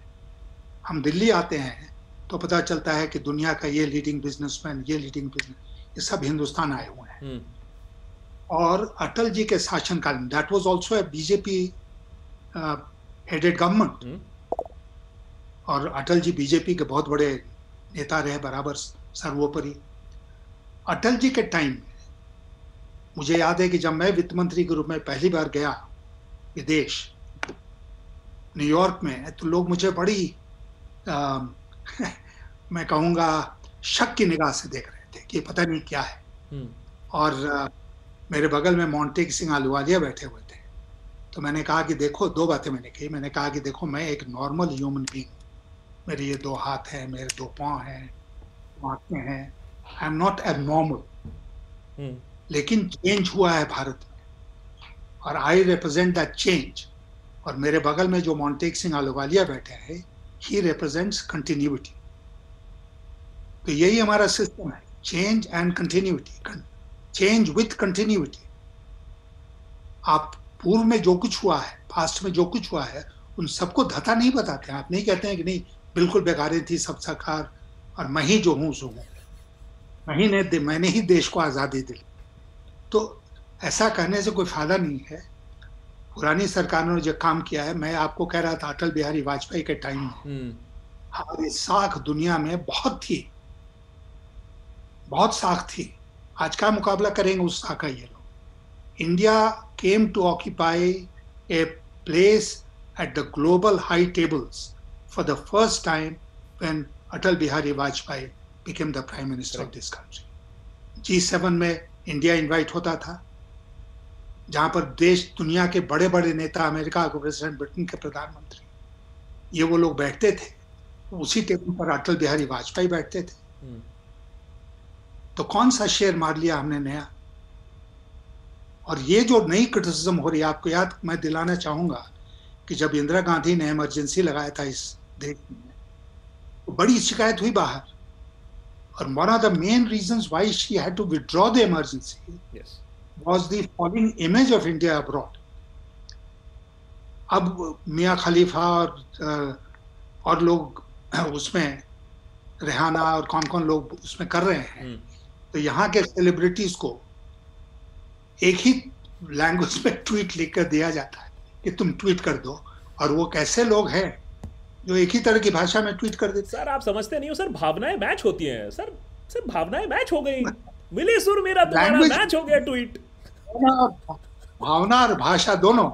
हम दिल्ली आते हैं तो पता चलता है कि दुनिया का ये लीडिंग बिजनेसमैन ये लीडिंग बिज़नेस ये सब हिंदुस्तान आए हुए हैं। हम्म, और अटल जी के शासनकाल में that was also a BJP headed government और अटल जी बीजेपी के बहुत बड़े नेता रहे बराबर सर्वोपरि। अटल जी के टाइम मुझे याद है कि जब मैं वित्त मंत्री के रूप में पहली बार गया विदेश न्यूयॉर्क में तो लोग मुझे बड़ी आ, *laughs* मैं कहूँगा शक की निगाह से देख रहे थे कि पता नहीं क्या है। हम्म, और आ, मेरे बगल में मोन्टेक सिंह आलूवालिया बैठे हुए थे। तो मैंने कहा कि देखो दो बातें मैंने कही। मैंने कहा कि देखो मैं एक नॉर्मल ह्यूमन बींग मेरे ये दो हाथ हैं मेरे दो पाँव हैं आँखें हैं। I am not abnormal हम्म, लेकिन चेंज हुआ है भारत में। और आई रिप्रेजेंट दैट चेंज और मेरे बगल में जो मोन्टेक सिंह आलूवालिया बैठे हैं ही रिप्रेजेंट्स कंटिन्यूटी तो यही हमारा सिस्टम है. Change and continuity change with continuity आप पूर्व में जो कुछ हुआ है पास्ट में जो कुछ हुआ है, उन सबको धता नहीं बताते आप नहीं कहते हैं कि नहीं, बिल्कुल बेकारें थी, सब सरकार और मैं ही जो हूँ, सो हूँ. मैं ने मैंने ही देश को आज़ादी दी. तो ऐसा कहने से कोई फ़ायदा नहीं है. पुरानी सरकार ने जो काम किया है मैं आपको कह रहा था अटल बिहारी वाजपेयी के टाइम में। हम्म। हमारी साख दुनिया में बहुत थी। बहुत साख थी। आज का मुकाबला करेंगे उस साख का ये लोग? India came to occupy a place at the global high tables for the first time when Atal Bihari Vajpayee became the prime minister of this country G seven में इंडिया इनवाइट होता था। जहाँ पर देश दुनिया के बड़े बड़े नेता अमेरिका के प्रेसिडेंट ब्रिटेन के प्रधानमंत्री ये वो लोग बैठते थे। उसी टेबल पर अटल बिहारी वाजपेयी बैठते थे। हम्म। तो कौन सा शेयर मार लिया हमने नया? और ये जो नई क्रिटिसिज्म हो रही है आपको याद मैं दिलाना चाहूँगा कि जब इंदिरा गांधी ने इमरजेंसी लगाया था इस देश में तो बड़ी शिकायत हुई बाहर। और one of the main reason why she had to withdraw the emergency was the falling image of India abroad. अब मियाँ खलीफा और और लोग *clears throat* उसमें रेहाना और कौन कौन लोग उसमें कर रहे हैं। हम्म। तो यहाँ के सेलिब्रिटीज को एक ही लैंग्वेज में ट्वीट लिख कर दिया जाता है कि तुम ट्वीट कर दो और वो कैसे लोग हैं जो एक ही तरह की भाषा में ट्वीट कर देते सर आप समझते नहीं हो सर भावनाएँ मैच होती हैं। सर सर भावनाएँ मैच हो गई। मिले सुर मेरा तुम्हारा मैच हो गया ट्वीट भावना और भाषा दोनों।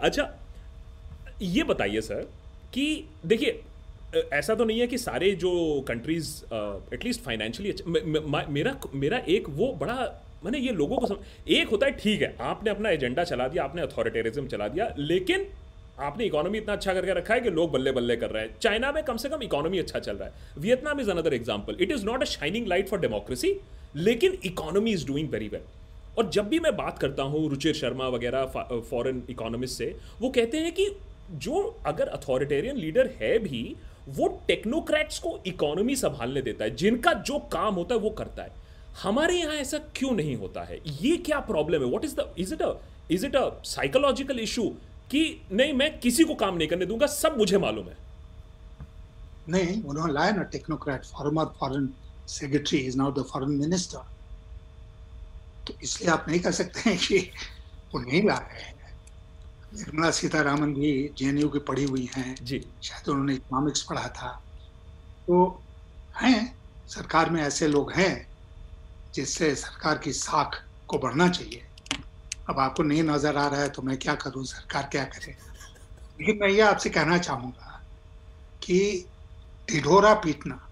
अच्छा ये बताइए सर कि देखिए, ऐसा तो नहीं है कि सारे जो कंट्रीज़ एटलीस्ट फाइनेंशियली मेरा मेरा एक वो बड़ा, मैंने ये लोगों को सम... एक होता है ठीक है, आपने अपना एजेंडा चला दिया, आपने अथॉरिटेरिज्म चला दिया, लेकिन आपने इकोनॉमी इतना अच्छा करके रखा है कि लोग बल्ले बल्ले कर रहे हैं। चाइना में कम से कम इकोनॉमी अच्छा चल रहा है। Vietnam is another example it is not a shining light for democracy लेकिन economy is doing very well और जब भी मैं बात करता हूँ रुचिर शर्मा वगैरह फॉरेन इकोनॉमिस्ट से, वो कहते हैं कि जो अगर अथॉरिटेरियन लीडर है भी, वो टेक्नोक्रेट्स को इकोनॉमी संभालने देता है। जिनका जो काम होता है, वो करता है। हमारे यहाँ ऐसा क्यों नहीं होता है? ये क्या प्रॉब्लम है? What is the is it a is it a psychological issue कि नहीं, मैं किसी को काम नहीं करने दूँगा, सब मुझे मालूम है। नहीं, उन्होंने लाया ना technocrat former foreign secretary is now the foreign minister तो इसलिए आप नहीं कह सकते हैं कि वो नहीं ला रहे हैं। निर्मला सीतारामन भी जे एन यू की पढ़ी हुई हैं। जी। शायद उन्होंने इकोनॉमिक्स पढ़ा था। तो हैं सरकार में ऐसे लोग हैं जिससे सरकार की साख को बढ़ना चाहिए। अब आपको नहीं नज़र आ रहा है तो मैं क्या करूँ? सरकार क्या करे? लेकिन मैं ये आपसे कहना चाहूँगा कि ढिढोरा पीटना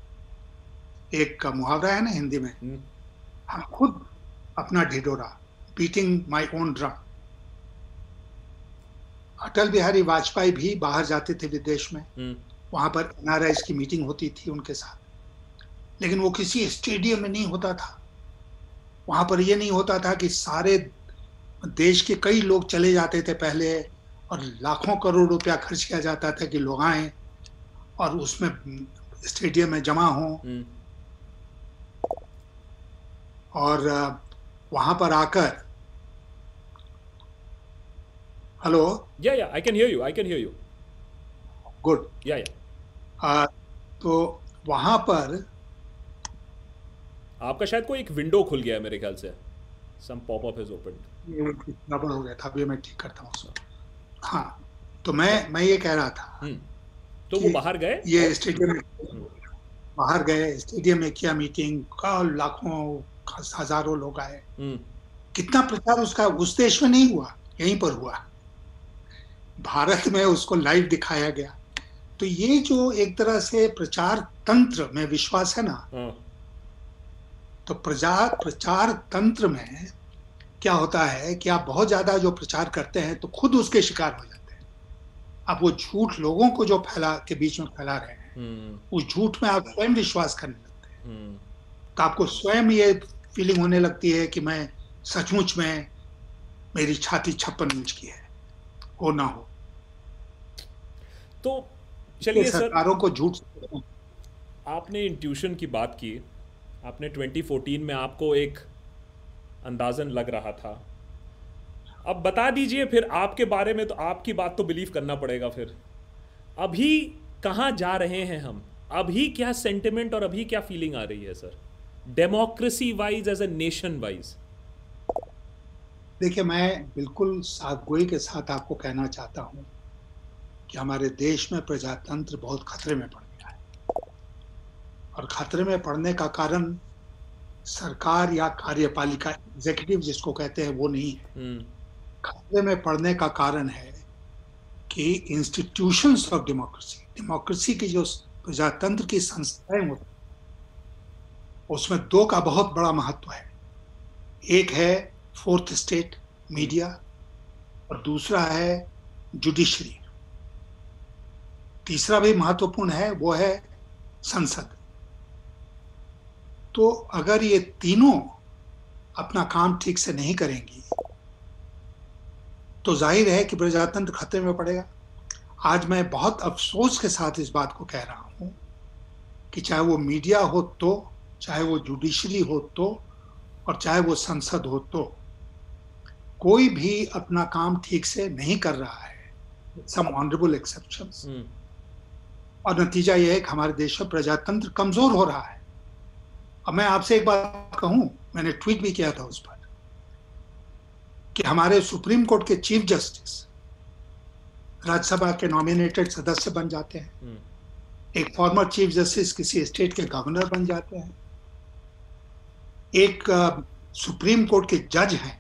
एक मुहावरा है ना हिंदी में हम्म। हम खुद अपना ढिढोरा beating my own drum Atal Bihari Vajpayee भी बाहर जाते थे विदेश में हम्म। वहाँ पर एनआरआई की मीटिंग होती थी उनके साथ लेकिन वो किसी स्टेडियम में नहीं होता था वहाँ पर ये नहीं होता था कि सारे देश के कई लोग चले जाते थे पहले और लाखों करोड़ रुपया खर्च किया जाता था कि लोग आए और उसमें स्टेडियम में जमा हों हम्म। और वहाँ पर आकर hello? Yeah yeah I can hear you I can hear you good yeah yeah तो वहाँ पर आपका शायद कोई एक विंडो खुल गया है मेरे ख्याल से। Some pop up is open गड़बड़ हो गया था अभी मैं ठीक करता हूँ उसको। हाँ तो मैं मैं ये कह रहा था हम्म। तो वो बाहर गए? ये स्टेडियम हम्म। बाहर गए स्टेडियम में किया मीटिंग लाखों हज़ारों लोग आए हम्म। कितना प्रचार उसका उस देश में नहीं हुआ यहीं पर हुआ भारत में उसको लाइव दिखाया गया तो ये जो एक तरह से प्रचार तंत्र में विश्वास है ना हाँ। तो प्रचार प्रचार तंत्र में क्या होता है कि आप बहुत ज़्यादा जो प्रचार करते हैं तो खुद उसके शिकार हो जाते हैं अब वो झूठ लोगों को जो फैला के बीच में फैला रहे हैं हम्म। उस झूठ में आप स्वयं विश्वास करने लगते हैं हम्म। तो आपको स्वयं ये फीलिंग होने लगती है कि मैं सचमुच में मेरी छाती छप्पन इंच की है हो ना हो। तो चलिए सरकारों को झूठ आपने इंट्यूशन की बात की आपने 2014 में आपको एक अंदाजन लग रहा था। अब बता दीजिए फिर आपके बारे में तो आपकी बात तो बिलीव करना पड़ेगा फिर। अभी कहाँ जा रहे हैं हम? अभी क्या सेंटिमेंट और अभी क्या फीलिंग आ रही है sir democracy wise as a nation wise देखिए मैं बिल्कुल साफगोई के साथ आपको कहना चाहता हूँ कि हमारे देश में प्रजातंत्र बहुत खतरे में पड़ गया है। और खतरे में पड़ने का कारण सरकार या कार्यपालिका एग्जीक्यूटिव जिसको कहते हैं वो नहीं है। हम्म। खतरे में पड़ने का कारण है कि इंस्टीट्यूशंस ऑफ़ डेमोक्रेसी डेमोक्रेसी की जो प्रजातंत्र की संस्थाएँ होती उसमें दो का बहुत बड़ा महत्व है। एक है फोर्थ स्टेट मीडिया और दूसरा है जुडिशरी। तीसरा भी महत्वपूर्ण है, वो है संसद। तो अगर ये तीनों अपना काम ठीक से नहीं करेंगी तो ज़ाहिर है कि प्रजातंत्र खतरे में पड़ेगा। आज मैं बहुत अफसोस के साथ इस बात को कह रहा हूँ कि चाहे वो मीडिया हो तो चाहे वो जुडिशरी हो तो और चाहे वो संसद हो तो कोई भी अपना काम ठीक से नहीं कर रहा है। सम ऑनरेबल एक्सेप्शन और नतीजा यह है कि हमारे देश में प्रजातंत्र कमज़ोर हो रहा है। अब मैं आपसे एक बात कहूँ मैंने ट्वीट भी किया था उस पर कि हमारे सुप्रीम कोर्ट के चीफ जस्टिस राज्यसभा के नॉमिनेटेड सदस्य बन जाते हैं। हम्म। एक फॉर्मर चीफ जस्टिस किसी स्टेट के गवर्नर बन जाते हैं। एक सुप्रीम कोर्ट के जज हैं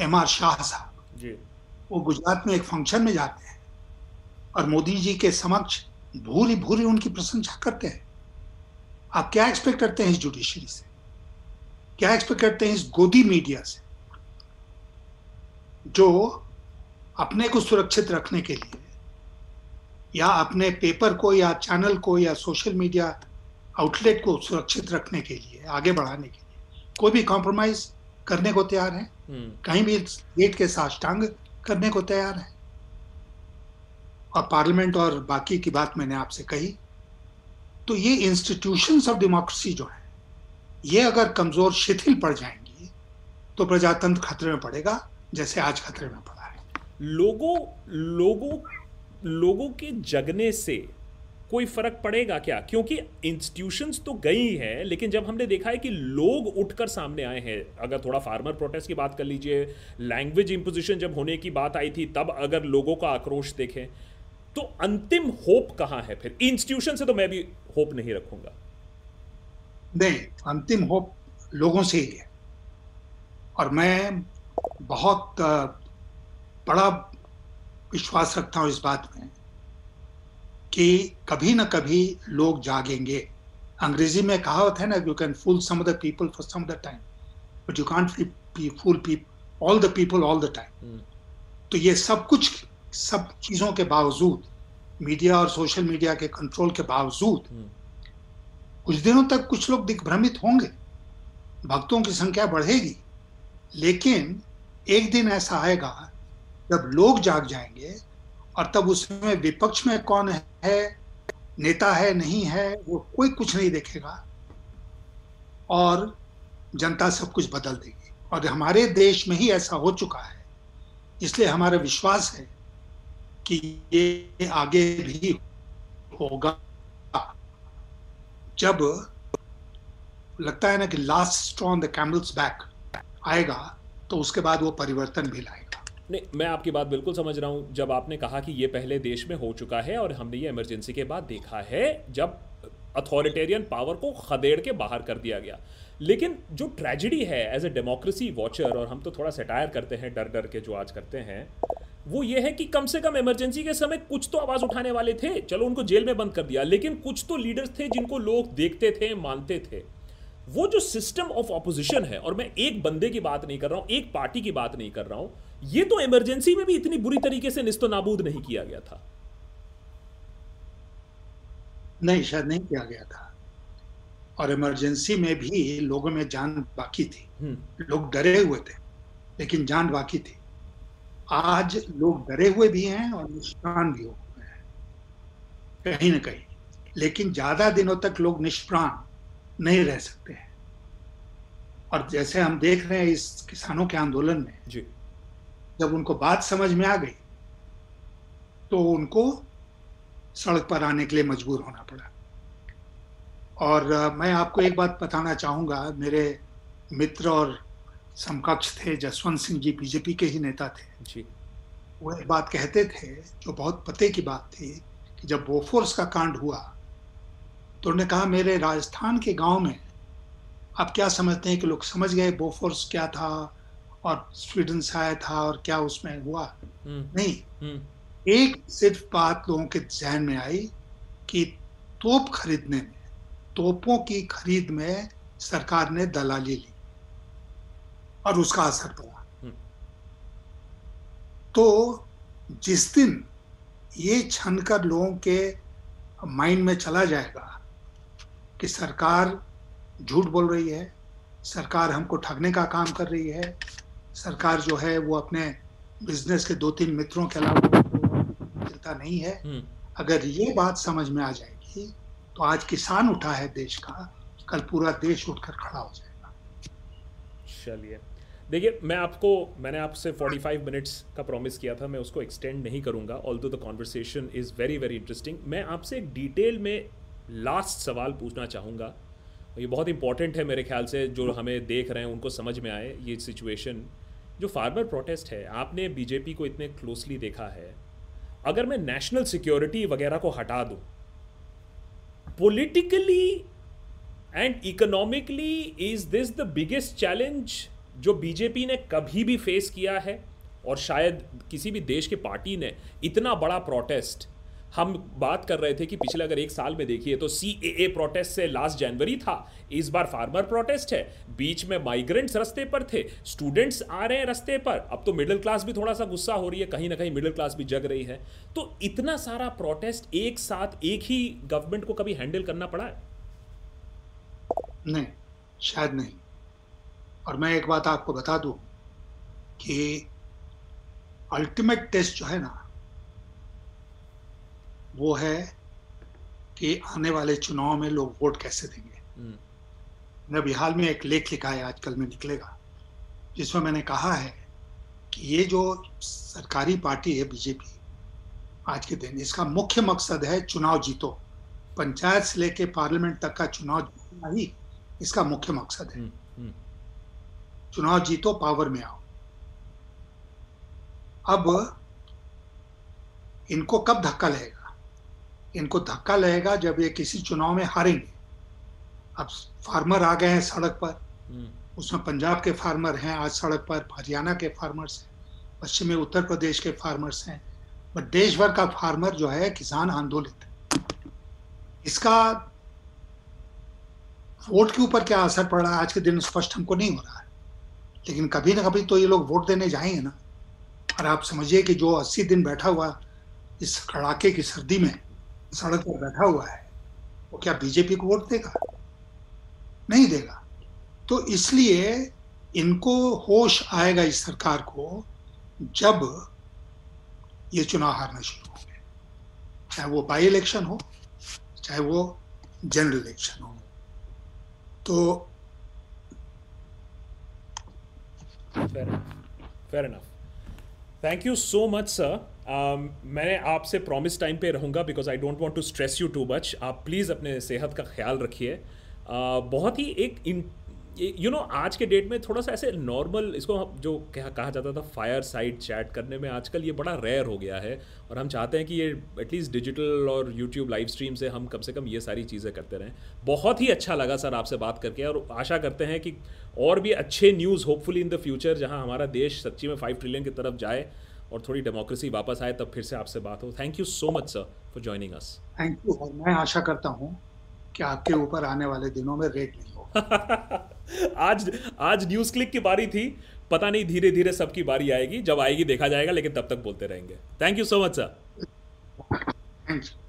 एम आर शाह साहब। वो गुजरात में एक फ़ंक्शन में जाते हैं और मोदी जी के समक्ष भूरी भूरी उनकी प्रशंसा करते हैं। आप क्या एक्सपेक्ट करते हैं इस जुडिशरी से? क्या एक्सपेक्ट करते हैं इस गोदी मीडिया से? जो अपने को सुरक्षित रखने के लिए या अपने पेपर को या चैनल को या सोशल मीडिया आउटलेट को सुरक्षित रखने के लिए आगे बढ़ाने के लिए। कोई भी कॉम्प्रोमाइज करने को तैयार है। हम्म। कहीं भी गेट के साष्टांग करने को तैयार है। और पार्लियामेंट और बाकी की बात मैंने आपसे कही। तो ये इंस्टीट्यूशंस ऑफ़ डेमोक्रेसी जो है ये अगर कमज़ोर शिथिल पड़ जाएँगी तो प्रजातंत्र खतरे में पड़ेगा जैसे आज खतरे में पड़ा है। लोगों लोगों लोगों के जगने से कोई फ़र्क पड़ेगा क्या? क्योंकि इंस्टीट्यूशंस तो गई हैं, लेकिन जब हमने देखा है कि लोग उठकर सामने आए हैं, अगर थोड़ा फार्मर प्रोटेस्ट की बात कर लीजिए लैंग्वेज इंपोजिशन जब होने की बात आई थी, तब अगर लोगों का आक्रोश देखें तो अंतिम होप कहाँ है फिर? इंस्टीट्यूशन से तो मैं भी होप नहीं रखूँगा। नहीं, अंतिम होप लोगों से ही है। और मैं बहुत बड़ा विश्वास रखता हूँ इस बात में। कि कभी ना कभी लोग जागेंगे। अंग्रेज़ी में कहावत है ना you can fool some of the people for some the time but you can't fool people all the people all the time तो ये सब कुछ सब चीज़ों के बावजूद मीडिया और सोशल मीडिया के कंट्रोल के बावजूद hmm. कुछ दिनों तक कुछ लोग दिग्भ्रमित होंगे। भक्तों की संख्या बढ़ेगी लेकिन एक दिन ऐसा आएगा जब लोग जाग जाएँगे और तब उसमें विपक्ष में कौन है, नेता है, नहीं है, वो कोई कुछ नहीं देखेगा। और जनता सब कुछ बदल देगी। और हमारे देश में ही ऐसा हो चुका है, इसलिए हमारा विश्वास है कि ये आगे भी होगा। जब लगता है ना कि last straw on the camel's back आएगा तो उसके बाद वो परिवर्तन भी लाएगा। नहीं, मैं आपकी बात बिल्कुल समझ रहा हूँ। जब आपने कहा कि ये पहले देश में हो चुका है और हमने ये इमरजेंसी के बाद देखा है, जब अथॉरिटेरियन पावर को खदेड़ के बाहर कर दिया गया। लेकिन जो ट्रेजिडी है एज ए डेमोक्रेसी वॉचर और हम तो थोड़ा सेटायर करते हैं डर डर के जो आज करते हैं, वो ये है कि कम से कम इमरजेंसी के समय कुछ तो आवाज़ उठाने वाले थे। चलो, उनको जेल में बंद कर दिया। लेकिन कुछ तो लीडर्स थे जिनको लोग देखते थे, मानते थे। वो जो सिस्टम ऑफ़ ऑपोजिशन है, और मैं एक बंदे की बात नहीं कर रहा हूँ, एक पार्टी की बात नहीं कर रहा हूँ ये तो इमरजेंसी में भी इतनी बुरी तरीके से निस्तो नाबूद नहीं किया गया था। नहीं शायद नहीं किया गया था। और इमरजेंसी में भी लोगों में जान बाकी थी। हम्म। लोग डरे हुए थे लेकिन जान बाकी थी। आज लोग डरे हुए भी हैं और निष्प्राण भी हो गए हैं कहीं ना कहीं। लेकिन ज़्यादा दिनों तक लोग निष्प्राण नहीं रह सकते हैं। और जैसे हम देख रहे हैं इस किसानों के आंदोलन में जी। जब उनको बात समझ में आ गई तो उनको सड़क पर आने के लिए मजबूर होना पड़ा। और मैं आपको एक बात बताना चाहूँगा। मेरे मित्र और समकक्ष थे जसवंत सिंह जी बीजेपी के ही नेता थे। जी। वो एक बात कहते थे जो बहुत पते की बात थी कि जब बोफोर्स का कांड हुआ तो उन्होंने कहा मेरे राजस्थान के गाँव में आप क्या समझते हैं कि लोग समझ गए बोफोर्स क्या था? और स्वीडन से आया था और क्या उसमें हुआ? हम्म, नहीं। हम्म, एक सिर्फ़ बात लोगों के जहन में आई कि तोप खरीदने में तोपों की खरीद में सरकार ने दलाली ली और उसका असर पड़ा। हम्म। तो जिस दिन ये छन कर लोगों के माइंड में चला जाएगा कि सरकार झूठ बोल रही है सरकार हमको ठगने का काम कर रही है सरकार जो है वो अपने बिज़नेस के दो तीन मित्रों के अलावा चिंता नहीं है। हम्म, अगर ये बात समझ में आ जाएगी तो आज किसान उठा है देश का कल पूरा देश उठकर खड़ा हो जाएगा। चलिए। देखिए मैं आपको मैंने आपसे 45 मिनट्स का प्रॉमिस किया था मैं उसको एक्सटेंड नहीं करूँगा all the conversation is very very interesting मैं आपसे एक डिटेल में लास्ट सवाल पूछना चाहूँगा। ये बहुत इंपॉर्टेंट है मेरे ख्याल से जो हमें देख रहे हैं उनको समझ में आए ये सिचुएशन जो फार्मर प्रोटेस्ट है, आपने बीजेपी को इतने क्लोजली देखा है। अगर मैं नेशनल सिक्योरिटी वगैरह को हटा दूँ politically and economically is this the biggest challenge जो बीजेपी ने कभी भी फेस किया है? और शायद किसी भी देश के पार्टी ने इतना बड़ा प्रोटेस्ट हम बात कर रहे थे कि पिछले अगर एक साल में देखिए तो सी ए प्रोटेस्ट से लास्ट जनवरी था। इस बार फार्मर प्रोटेस्ट है। बीच में माइग्रेंट्स रस्ते पर थे। स्टूडेंट्स आ रहे हैं रस्ते पर। अब तो मिडिल क्लास भी थोड़ा सा गुस्सा हो रही है। कहीं ना कहीं मिडिल क्लास भी जग रही है। तो इतना सारा प्रोटेस्ट एक साथ, एक ही गवर्नमेंट को कभी हैंडल करना पड़ा है? नहीं, शायद नहीं। और मैं एक बात आपको बता दूँ कि अल्टीमेट टेस्ट जो है ना वो है कि आने वाले चुनाव में लोग वोट कैसे देंगे। हम्म, मैंने अभी हाल में एक लेख लिखा है आजकल में निकलेगा जिसमें मैंने कहा है कि ये जो सरकारी पार्टी है बीजेपी आज के दिन इसका मुख्य मकसद है चुनाव जीतो। पंचायत से लेके पार्लियामेंट तक का चुनाव जीतना ही इसका मुख्य मकसद है। हम्म, हम्म, चुनाव जीतो पावर में आओ। अब इनको कब धक्का लगेगा? इनको धक्का लगेगा जब ये किसी चुनाव में हारेंगे। अब फार्मर आ गए हैं सड़क पर। हम्म, उसमें पंजाब के फार्मर हैं आज सड़क पर हरियाणा के फार्मर्स हैं पश्चिमी उत्तर प्रदेश के फार्मर्स हैं। बट देश भर का फार्मर जो है किसान आंदोलित है। इसका वोट के ऊपर क्या असर पड़ रहा है? आज के दिन स्पष्ट हमको नहीं हो रहा है। लेकिन कभी ना कभी तो ये लोग वोट देने जाएँगे ना। और आप समझिए कि जो अस्सी दिन बैठा हुआ इस कड़ाके की सर्दी में सड़क पर बैठा हुआ है। वो क्या बीजेपी को वोट देगा? नहीं देगा। तो इसलिए इनको होश आएगा इस सरकार को जब ये चुनाव हारना शुरू होंगे चाहे वो बाई इलेक्शन हो, चाहे वो जनरल इलेक्शन हो। तो fair enough. Fair enough. Thank you so much मैं आपसे प्रॉमिस टाइम पे रहूँगा because I don't want to stress you too much आप प्लीज़ अपने सेहत का ख्याल रखिए। Uh, बहुत ही एक यू नो आज के डेट में थोड़ा सा ऐसे नॉर्मल इसको जो कहा कहा जाता था फायर साइड चैट करने में आजकल ये बड़ा रेयर हो गया है। और हम चाहते हैं कि ये एटलीस्ट डिजिटल और यूट्यूब लाइव स्ट्रीम से हम कम से कम ये सारी चीज़ें करते रहें। बहुत ही अच्छा लगा सर आपसे बात करके और आशा करते हैं कि और भी अच्छे news hopefully in the future जहाँ हमारा देश सच्ची में फाइव ट्रिलियन की तरफ़ जाए। और थोड़ी डेमोक्रेसी वापस आए तब फिर से आपसे बात हो। Thank you so much sir for joining us thank you और मैं आशा करता हूँ कि आपके ऊपर आने वाले दिनों में रेट नहीं होगा। *laughs* आज आज न्यूज़ क्लिक की बारी थी पता नहीं धीरे धीरे सबकी बारी आएगी जब आएगी देखा जाएगा लेकिन तब तक बोलते रहेंगे। Thank you so much sir thank you